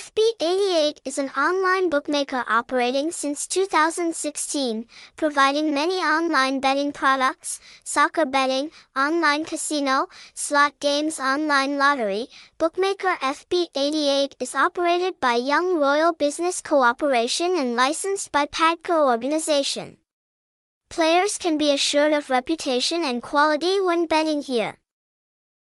FB88 is an online bookmaker operating since 2016, providing many online betting products, soccer betting, online casino, slot games online lottery. Bookmaker FB88 is operated by Young Royal Business Cooperation and licensed by PAGCOR organization. Players can be assured of reputation and quality when betting here.